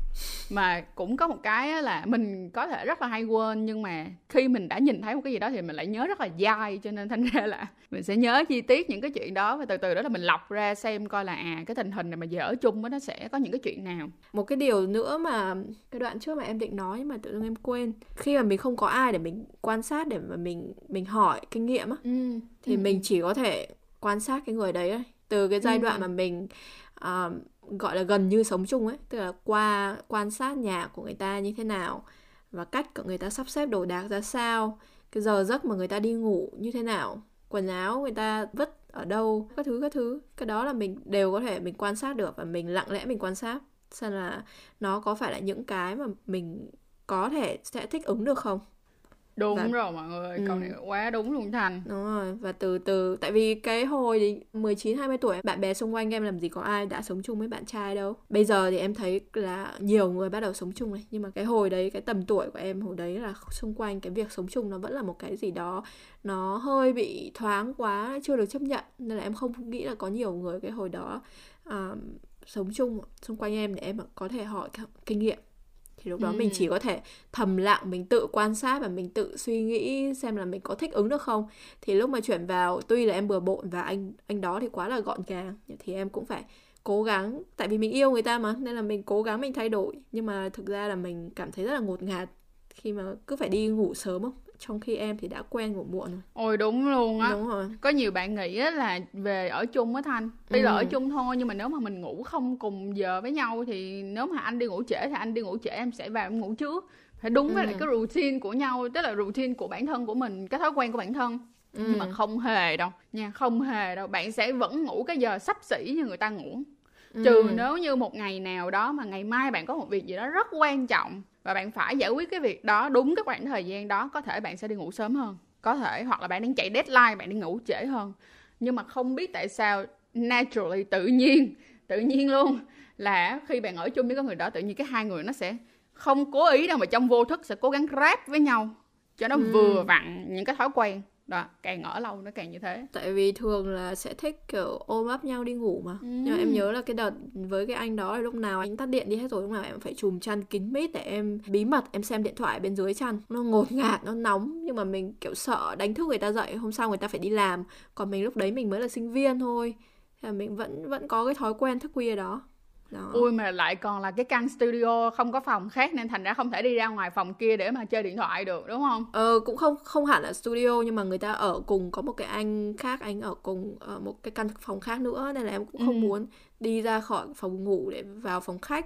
mà cũng có một cái là mình có thể rất là hay quên nhưng mà khi mình đã nhìn thấy một cái gì đó thì mình lại nhớ rất là dai cho nên thành ra là mình sẽ nhớ chi tiết những cái chuyện đó và từ từ đó là mình lọc ra xem coi là à cái tình hình này mà giờ ở chung nó sẽ có những cái chuyện nào một cái điều nữa mà cái đoạn trước mà em định nói mà tự dưng em quên khi mà mình không có ai để mình quan sát để mà mình mình hỏi kinh nghiệm á ừ. thì ừ. mình chỉ có thể quan sát cái người đấy từ cái giai ừ. đoạn mà mình uh, gọi là gần như sống chung ấy tức là qua quan sát nhà của người ta như thế nào và cách của người ta sắp xếp đồ đạc ra sao cái giờ giấc mà người ta đi ngủ như thế nào quần áo người ta vứt ở đâu các thứ các thứ. Cái đó là mình đều có thể mình quan sát được và mình lặng lẽ mình quan sát xem là nó có phải là những cái mà mình có thể sẽ thích ứng được không đúng và... rồi mọi người câu ừ. này quá đúng luôn thành. Đúng rồi và từ từ tại vì cái hồi 19 20 tuổi bạn bè xung quanh em làm gì có ai đã sống chung với bạn trai đâu. Bây giờ thì em thấy là nhiều người bắt đầu sống chung này nhưng mà cái hồi đấy cái tầm tuổi của em hồi đấy là xung quanh cái việc sống chung nó vẫn là một cái gì đó nó hơi bị thoáng quá chưa được chấp nhận. Nên là em không nghĩ là có nhiều người cái hồi đó uh, sống chung xung quanh em để em có thể hỏi kinh nghiệm thì lúc đó ừ. mình chỉ có thể thầm lặng mình tự quan sát và mình tự suy nghĩ xem là mình có thích ứng được không. Thì lúc mà chuyển vào tuy là em bừa bộn và anh anh đó thì quá là gọn gàng thì em cũng phải cố gắng tại vì mình yêu người ta mà nên là mình cố gắng mình thay đổi. Nhưng mà thực ra là mình cảm thấy rất là ngột ngạt khi mà cứ phải đi ngủ sớm không trong khi em thì đã quen ngủ muộn rồi ôi đúng luôn á đúng rồi có nhiều bạn nghĩ á là về ở chung với thanh tuy ừ. là ở chung thôi nhưng mà nếu mà mình ngủ không cùng giờ với nhau thì nếu mà anh đi ngủ trễ thì anh đi ngủ trễ em sẽ vào em ngủ trước phải đúng với lại ừ. cái routine của nhau tức là routine của bản thân của mình cái thói quen của bản thân ừ. nhưng mà không hề đâu nha không hề đâu bạn sẽ vẫn ngủ cái giờ sắp xỉ như người ta ngủ trừ ừ. nếu như một ngày nào đó mà ngày mai bạn có một việc gì đó rất quan trọng và bạn phải giải quyết cái việc đó đúng cái khoảng thời gian đó có thể bạn sẽ đi ngủ sớm hơn có thể hoặc là bạn đang chạy deadline bạn đi ngủ trễ hơn nhưng mà không biết tại sao naturally tự nhiên tự nhiên luôn là khi bạn ở chung với cái người đó tự nhiên cái hai người nó sẽ không cố ý đâu mà trong vô thức sẽ cố gắng ráp với nhau cho nó ừ. vừa vặn những cái thói quen đó càng ở lâu nó càng như thế. Tại vì thường là sẽ thích kiểu ôm ấp nhau đi ngủ mà. Ừ. nhưng mà em nhớ là cái đợt với cái anh đó là lúc nào anh tắt điện đi hết rồi lúc nào em phải chùm chăn kín mít để em bí mật em xem điện thoại bên dưới chăn. Nó ngột ngạt nó nóng nhưng mà mình kiểu sợ đánh thức người ta dậy hôm sau người ta phải đi làm. Còn mình lúc đấy mình mới là sinh viên thôi. Là mình vẫn vẫn có cái thói quen thức khuya đó đó. ui mà lại còn là cái căn studio không có phòng khác nên thành ra không thể đi ra ngoài phòng kia để mà chơi điện thoại được đúng không ờ cũng không không hẳn là studio nhưng mà người ta ở cùng có một cái anh khác anh ở cùng ở một cái căn phòng khác nữa nên là em cũng không ừ. muốn đi ra khỏi phòng ngủ để vào phòng khách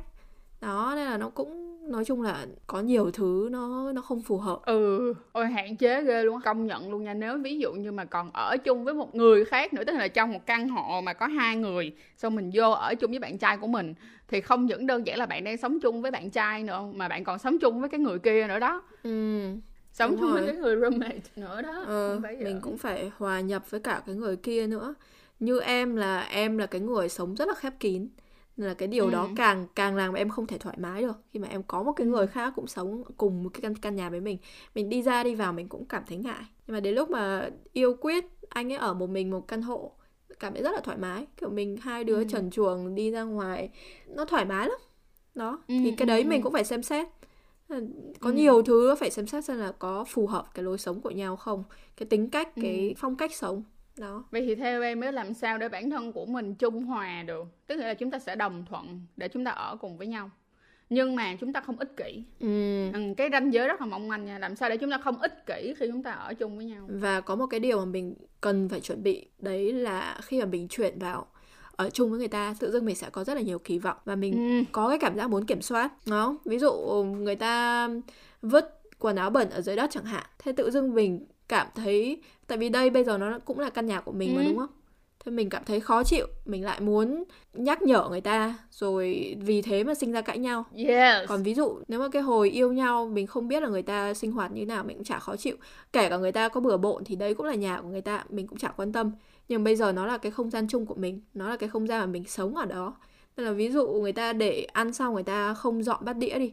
đó nên là nó cũng nói chung là có nhiều thứ nó nó không phù hợp. Ừ ôi hạn chế ghê luôn công nhận luôn nha. Nếu ví dụ như mà còn ở chung với một người khác nữa tức là trong một căn hộ mà có hai người xong mình vô ở chung với bạn trai của mình thì không những đơn giản là bạn đang sống chung với bạn trai nữa mà bạn còn sống chung với cái người kia nữa đó. Ừ sống chung với cái người roommate nữa đó ừ, mình cũng phải hòa nhập với cả cái người kia nữa. Như em là em là cái người sống rất là khép kín nên là cái điều ừ. đó càng càng làm em không thể thoải mái được khi mà em có một cái người khác cũng sống cùng một cái căn căn nhà với mình mình đi ra đi vào mình cũng cảm thấy ngại nhưng mà đến lúc mà yêu quyết anh ấy ở một mình một căn hộ cảm thấy rất là thoải mái kiểu mình hai đứa ừ. trần chuồng đi ra ngoài nó thoải mái lắm đó ừ, thì cái đấy ừ, mình cũng phải xem xét có ừ. nhiều thứ phải xem xét xem là có phù hợp cái lối sống của nhau không cái tính cách cái ừ. phong cách sống đó. Vậy thì theo em mới làm sao để bản thân của mình trung hòa được? Tức là chúng ta sẽ đồng thuận để chúng ta ở cùng với nhau. Nhưng mà chúng ta không ích kỷ. Ừ. ừ cái ranh giới rất là mong manh nha. Làm sao để chúng ta không ích kỷ khi chúng ta ở chung với nhau? Và có một cái điều mà mình cần phải chuẩn bị đấy là khi mà mình chuyển vào ở chung với người ta tự dưng mình sẽ có rất là nhiều kỳ vọng và mình ừ. có cái cảm giác muốn kiểm soát đó ví dụ người ta vứt quần áo bẩn ở dưới đất chẳng hạn. Thế tự dưng mình cảm thấy tại vì đây bây giờ nó cũng là căn nhà của mình ừ. mà đúng không? Thế mình cảm thấy khó chịu mình lại muốn nhắc nhở người ta rồi vì thế mà sinh ra cãi nhau. Yes. còn ví dụ nếu mà cái hồi yêu nhau mình không biết là người ta sinh hoạt như nào mình cũng chả khó chịu. Kể cả người ta có bừa bộn thì đây cũng là nhà của người ta mình cũng chả quan tâm. Nhưng bây giờ nó là cái không gian chung của mình nó là cái không gian mà mình sống ở đó. Nên là ví dụ người ta để ăn xong người ta không dọn bát đĩa đi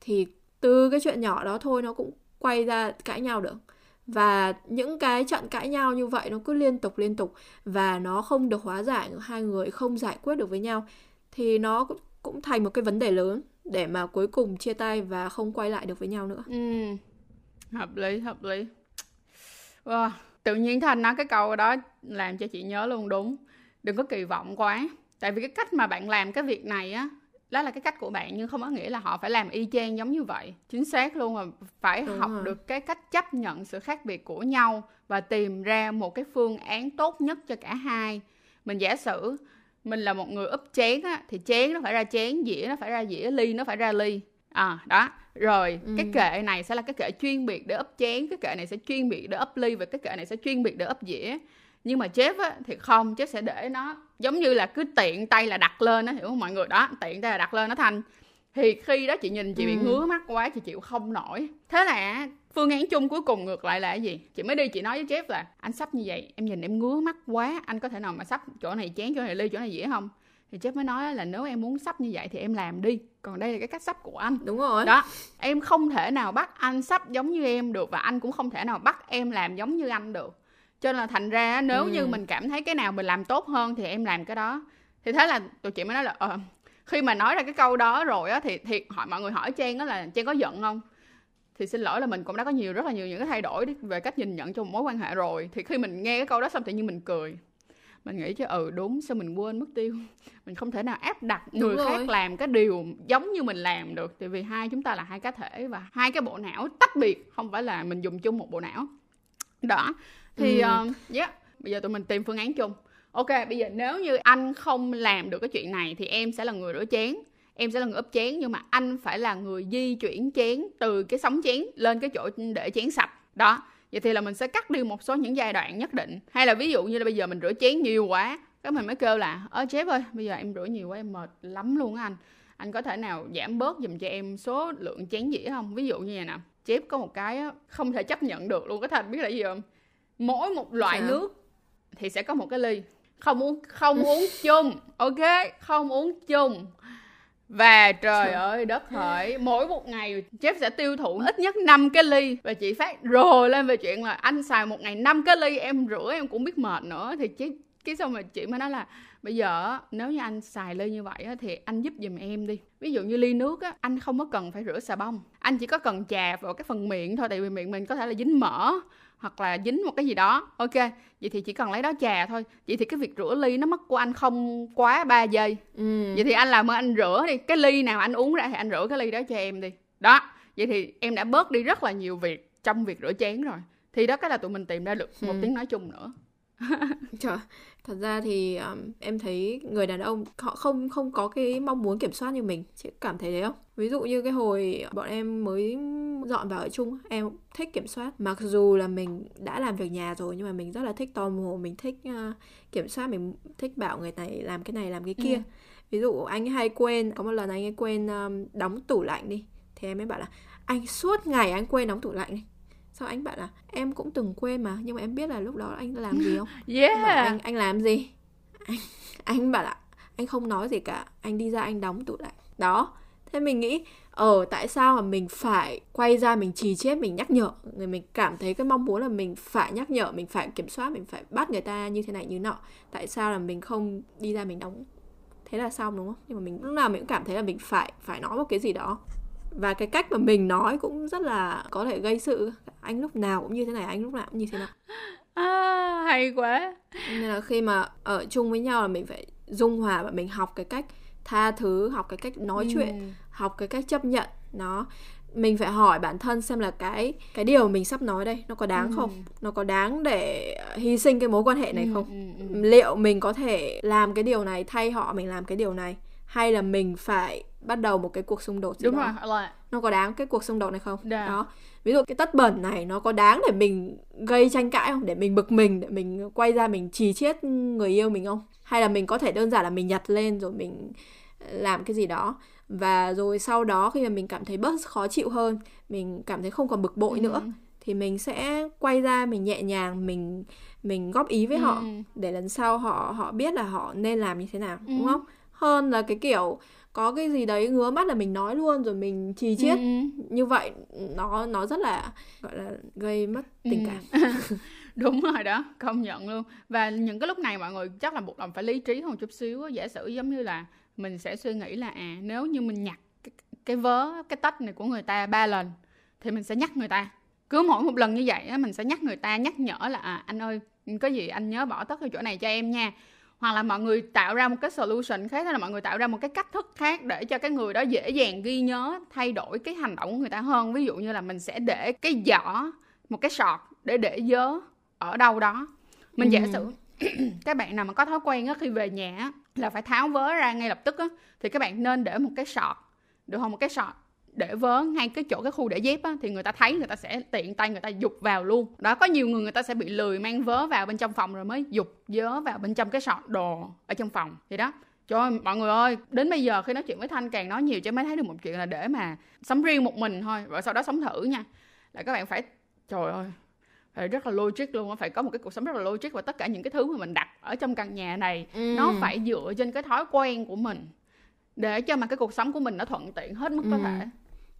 thì từ cái chuyện nhỏ đó thôi nó cũng quay ra cãi nhau được và những cái trận cãi nhau như vậy nó cứ liên tục liên tục và nó không được hóa giải hai người không giải quyết được với nhau thì nó cũng, cũng thành một cái vấn đề lớn để mà cuối cùng chia tay và không quay lại được với nhau nữa ừ. hợp lý hợp lý wow. tự nhiên thành nói cái câu đó làm cho chị nhớ luôn đúng đừng có kỳ vọng quá tại vì cái cách mà bạn làm cái việc này á đó là cái cách của bạn nhưng không có nghĩa là họ phải làm y chang giống như vậy. Chính xác luôn mà phải Đúng học rồi. được cái cách chấp nhận sự khác biệt của nhau và tìm ra một cái phương án tốt nhất cho cả hai. Mình giả sử mình là một người úp chén á thì chén nó phải ra chén dĩa nó phải ra dĩa ly nó phải ra ly. À đó. Rồi ừ. cái kệ này sẽ là cái kệ chuyên biệt để úp chén cái kệ này sẽ chuyên biệt để úp ly và cái kệ này sẽ chuyên biệt để úp dĩa nhưng mà Jeff á, thì không Jeff sẽ để nó giống như là cứ tiện tay là đặt lên đó hiểu không mọi người? Đó tiện tay là đặt lên nó thành thì khi đó chị nhìn chị bị ừ. ngứa mắt quá chị chịu không nổi. Thế là phương án chung cuối cùng ngược lại là cái gì? Chị mới đi chị nói với Jeff là anh sắp như vậy em nhìn em ngứa mắt quá anh có thể nào mà sắp chỗ này chén chỗ này ly chỗ này dĩa không? Thì Jeff mới nói là nếu em muốn sắp như vậy thì em làm đi còn đây là cái cách sắp của anh. Đúng rồi. Đó em không thể nào bắt anh sắp giống như em được và anh cũng không thể nào bắt em làm giống như anh được cho nên là thành ra nếu ừ. như mình cảm thấy cái nào mình làm tốt hơn thì em làm cái đó. Thì thế là tụi chị mới nói là ờ, khi mà nói ra cái câu đó rồi á thì thiệt hỏi mọi người hỏi trang đó là trang có giận không? Thì xin lỗi là mình cũng đã có nhiều rất là nhiều những cái thay đổi về cách nhìn nhận trong một mối quan hệ rồi. Thì khi mình nghe cái câu đó xong tự nhiên mình cười. Mình nghĩ chứ ừ đúng sao mình quên mất tiêu. Mình không thể nào áp đặt người khác làm cái điều giống như mình làm được. Tại vì hai chúng ta là hai cá thể và hai cái bộ não tách biệt không phải là mình dùng chung một bộ não. Đó thì ừ. uh, yeah bây giờ tụi mình tìm phương án chung. Ok bây giờ nếu như anh không làm được cái chuyện này thì em sẽ là người rửa chén. Em sẽ là người úp chén nhưng mà anh phải là người di chuyển chén từ cái sóng chén lên cái chỗ để chén sạch. Đó vậy thì là mình sẽ cắt đi một số những giai đoạn nhất định. Hay là ví dụ như là bây giờ mình rửa chén nhiều quá cái mình mới kêu là ơ chép ơi bây giờ em rửa nhiều quá em mệt lắm luôn á anh. Anh có thể nào giảm bớt dùm cho em số lượng chén dĩa không? Ví dụ như vậy nè. Chép có một cái không thể chấp nhận được luôn. Có thành biết là gì không mỗi một loại Sao? nước thì sẽ có một cái ly. Không uống không uống chung ok? Không uống chung. Và trời ơi đất hỡi mỗi một ngày Jeff sẽ tiêu thụ ít nhất 5 cái ly. Và chị phát rồi lên về chuyện là anh xài một ngày 5 cái ly em rửa em cũng biết mệt nữa. Thì chị cái xong mà chị mới nói là bây giờ nếu như anh xài ly như vậy thì anh giúp giùm em đi. Ví dụ như ly nước á anh không có cần phải rửa xà bông. Anh chỉ có cần chà vào cái phần miệng thôi tại vì miệng mình có thể là dính mỡ hoặc là dính một cái gì đó. Ok vậy thì chỉ cần lấy đó trà thôi. Vậy thì cái việc rửa ly nó mất của anh không quá 3 giây. Ừ. vậy thì anh làm ơn anh rửa đi. Cái ly nào anh uống ra thì anh rửa cái ly đó cho em đi. Đó vậy thì em đã bớt đi rất là nhiều việc trong việc rửa chén rồi. Thì đó cái là tụi mình tìm ra được một ừ. tiếng nói chung nữa Trời, thật ra thì um, em thấy người đàn ông họ không không có cái mong muốn kiểm soát như mình, chị cảm thấy đấy không? Ví dụ như cái hồi bọn em mới dọn vào ở chung, em thích kiểm soát. Mặc dù là mình đã làm việc nhà rồi nhưng mà mình rất là thích tò mò, mình thích uh, kiểm soát, mình thích bảo người này làm cái này làm cái kia. Ừ. Ví dụ anh hay quên, có một lần anh ấy quên um, đóng tủ lạnh đi, thì em mới bảo là anh suốt ngày anh quên đóng tủ lạnh đi sau anh bảo là em cũng từng quên mà nhưng mà em biết là lúc đó anh làm gì không? Yeah. Bảo anh anh làm gì? Anh anh bảo là anh không nói gì cả anh đi ra anh đóng tủ lạnh đó. Thế mình nghĩ ờ tại sao mà mình phải quay ra mình trì chết mình nhắc nhở? Người mình cảm thấy cái mong muốn là mình phải nhắc nhở mình phải kiểm soát mình phải bắt người ta như thế này như nọ. Tại sao là mình không đi ra mình đóng? Thế là xong đúng không? Nhưng mà mình lúc nào mình cũng cảm thấy là mình phải phải nói một cái gì đó và cái cách mà mình nói cũng rất là có thể gây sự. Anh lúc nào cũng như thế này anh lúc nào cũng như thế nào. À, hay quá. Nên là khi mà ở chung với nhau là mình phải dung hòa và mình học cái cách tha thứ học cái cách nói ừ. chuyện học cái cách chấp nhận. Nó mình phải hỏi bản thân xem là cái cái điều mình sắp nói đây nó có đáng ừ. không? Nó có đáng để hy sinh cái mối quan hệ này ừ, không? ừ, ừ. liệu mình có thể làm cái điều này thay họ mình làm cái điều này? Hay là mình phải bắt đầu một cái cuộc xung đột gì đúng đó. rồi nó có đáng cái cuộc xung đột này không yeah. Dạ. đó ví dụ cái tất bẩn này nó có đáng để mình gây tranh cãi không để mình bực mình để mình quay ra mình trì chiết người yêu mình không hay là mình có thể đơn giản là mình nhặt lên rồi mình làm cái gì đó và rồi sau đó khi mà mình cảm thấy bớt khó chịu hơn mình cảm thấy không còn bực bội ừ. nữa thì mình sẽ quay ra mình nhẹ nhàng mình mình góp ý với ừ. họ để lần sau họ họ biết là họ nên làm như thế nào ừ. đúng không hơn là cái kiểu có cái gì đấy ngứa mắt là mình nói luôn rồi mình trì chiết. Ừ. như vậy nó nó rất là gọi là gây mất tình ừ. cảm. Đúng rồi đó công nhận luôn. Và những cái lúc này mọi người chắc là buộc lòng phải lý trí hơn chút xíu giả sử giống như là mình sẽ suy nghĩ là à nếu như mình nhặt cái, cái vớ cái tách này của người ta ba lần thì mình sẽ nhắc người ta. Cứ mỗi một lần như vậy á mình sẽ nhắc người ta nhắc nhở là à anh ơi có gì anh nhớ bỏ tất cái chỗ này cho em nha hoặc là mọi người tạo ra một cái solution khác là mọi người tạo ra một cái cách thức khác để cho cái người đó dễ dàng ghi nhớ thay đổi cái hành động của người ta hơn. Ví dụ như là mình sẽ để cái giỏ một cái sọt để để dớ ở đâu đó. Mình giả sử các bạn nào mà có thói quen á khi về nhà là phải tháo vớ ra ngay lập tức á thì các bạn nên để một cái sọt được không? Một cái sọt để vớ ngay cái chỗ cái khu để dép á, thì người ta thấy người ta sẽ tiện tay người ta dục vào luôn đó có nhiều người người ta sẽ bị lười mang vớ vào bên trong phòng rồi mới dục vớ vào bên trong cái sọt đồ ở trong phòng thì đó Trời ơi, mọi người ơi, đến bây giờ khi nói chuyện với Thanh càng nói nhiều cho mới thấy được một chuyện là để mà sống riêng một mình thôi, rồi sau đó sống thử nha. Là các bạn phải, trời ơi, phải rất là logic luôn, phải có một cái cuộc sống rất là logic và tất cả những cái thứ mà mình đặt ở trong căn nhà này, ừ. nó phải dựa trên cái thói quen của mình để cho mà cái cuộc sống của mình nó thuận tiện hết mức ừ. có thể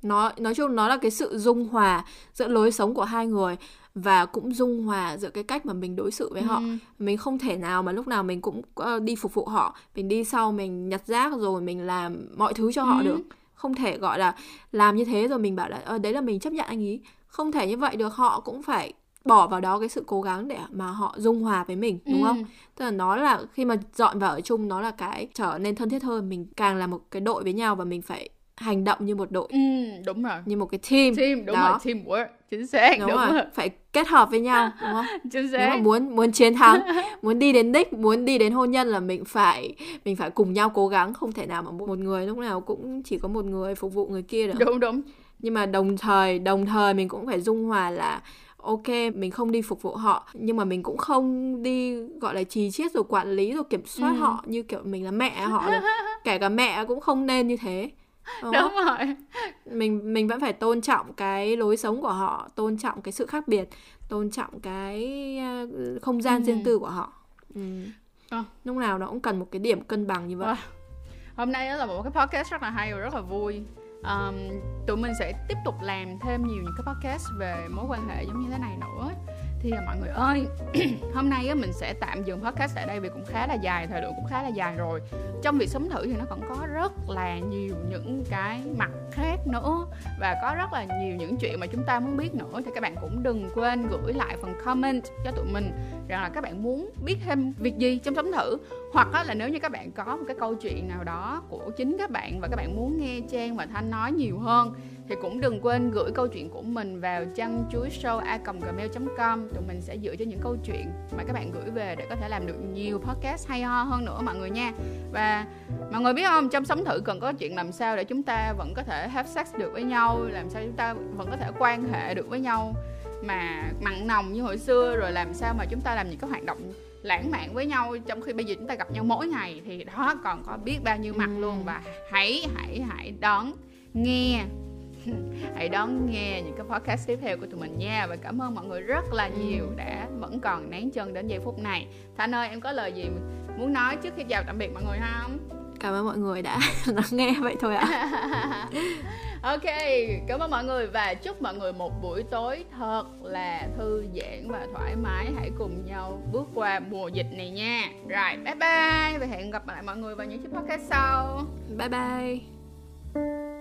nó nói chung nó là cái sự dung hòa giữa lối sống của hai người và cũng dung hòa giữa cái cách mà mình đối xử với ừ. họ mình không thể nào mà lúc nào mình cũng uh, đi phục vụ họ mình đi sau mình nhặt rác rồi mình làm mọi thứ cho ừ. họ được không thể gọi là làm như thế rồi mình bảo là ờ, đấy là mình chấp nhận anh ý không thể như vậy được họ cũng phải bỏ vào đó cái sự cố gắng để mà họ dung hòa với mình đúng ừ. không tức là nó là khi mà dọn vào ở chung nó là cái trở nên thân thiết hơn mình càng là một cái đội với nhau và mình phải hành động như một đội. Ừ, đúng rồi. Như một cái team. Team đúng đó. rồi teamwork chính xác đúng, đúng rồi. rồi. Phải kết hợp với nhau đúng không? Chính xác nếu mà muốn muốn chiến thắng muốn đi đến đích muốn đi đến hôn nhân là mình phải mình phải cùng nhau cố gắng không thể nào mà một người lúc nào cũng chỉ có một người phục vụ người kia được. Đúng đúng. Nhưng mà đồng thời đồng thời mình cũng phải dung hòa là ok mình không đi phục vụ họ nhưng mà mình cũng không đi gọi là trì chiết rồi quản lý rồi kiểm soát ừ. họ như kiểu mình là mẹ họ được. kể cả mẹ cũng không nên như thế đúng, đúng rồi mình mình vẫn phải tôn trọng cái lối sống của họ tôn trọng cái sự khác biệt tôn trọng cái ờ, không gian ừ. riêng tư của họ ừ. à. lúc nào nó cũng cần một cái điểm cân bằng như vậy à. hôm nay đó là một cái podcast rất là hay và rất là vui um, tụi mình sẽ tiếp tục làm thêm nhiều những cái podcast về mối quan hệ giống như thế này nữa thì mọi người ơi hôm nay á, mình sẽ tạm dừng podcast tại đây vì cũng khá là dài thời lượng cũng khá là dài rồi. Trong việc sống thử thì nó còn có rất là nhiều những cái mặt khác nữa và có rất là nhiều những chuyện mà chúng ta muốn biết nữa. Thì các bạn cũng đừng quên gửi lại phần comment cho tụi mình rằng là các bạn muốn biết thêm việc gì trong sống thử. Hoặc là nếu như các bạn có một cái câu chuyện nào đó của chính các bạn và các bạn muốn nghe Trang và Thanh nói nhiều hơn thì cũng đừng quên gửi câu chuyện của mình vào chăn chuối show a gmail.com tụi mình sẽ dựa cho những câu chuyện mà các bạn gửi về để có thể làm được nhiều podcast hay ho hơn nữa mọi người nha. Và mọi người biết không trong sống thử cần có chuyện làm sao để chúng ta vẫn có thể have sex được với nhau làm sao chúng ta vẫn có thể quan hệ được với nhau mà mặn nồng như hồi xưa rồi làm sao mà chúng ta làm những cái hoạt động lãng mạn với nhau trong khi bây giờ chúng ta gặp nhau mỗi ngày. Thì đó còn có biết bao nhiêu mặt luôn. Và hãy hãy hãy đón nghe hãy đón nghe những cái podcast tiếp theo của tụi mình nha. Và cảm ơn mọi người rất là nhiều đã vẫn còn nén chân đến giây phút này. Thanh ơi em có lời gì muốn nói trước khi chào tạm biệt mọi người không? Cảm ơn mọi người đã lắng nghe vậy thôi ạ. Ok cảm ơn mọi người và chúc mọi người một buổi tối thật là thư giãn và thoải mái. Hãy cùng nhau bước qua mùa dịch này nha. Rồi bye bye và hẹn gặp lại mọi người vào những chiếc podcast sau. Bye bye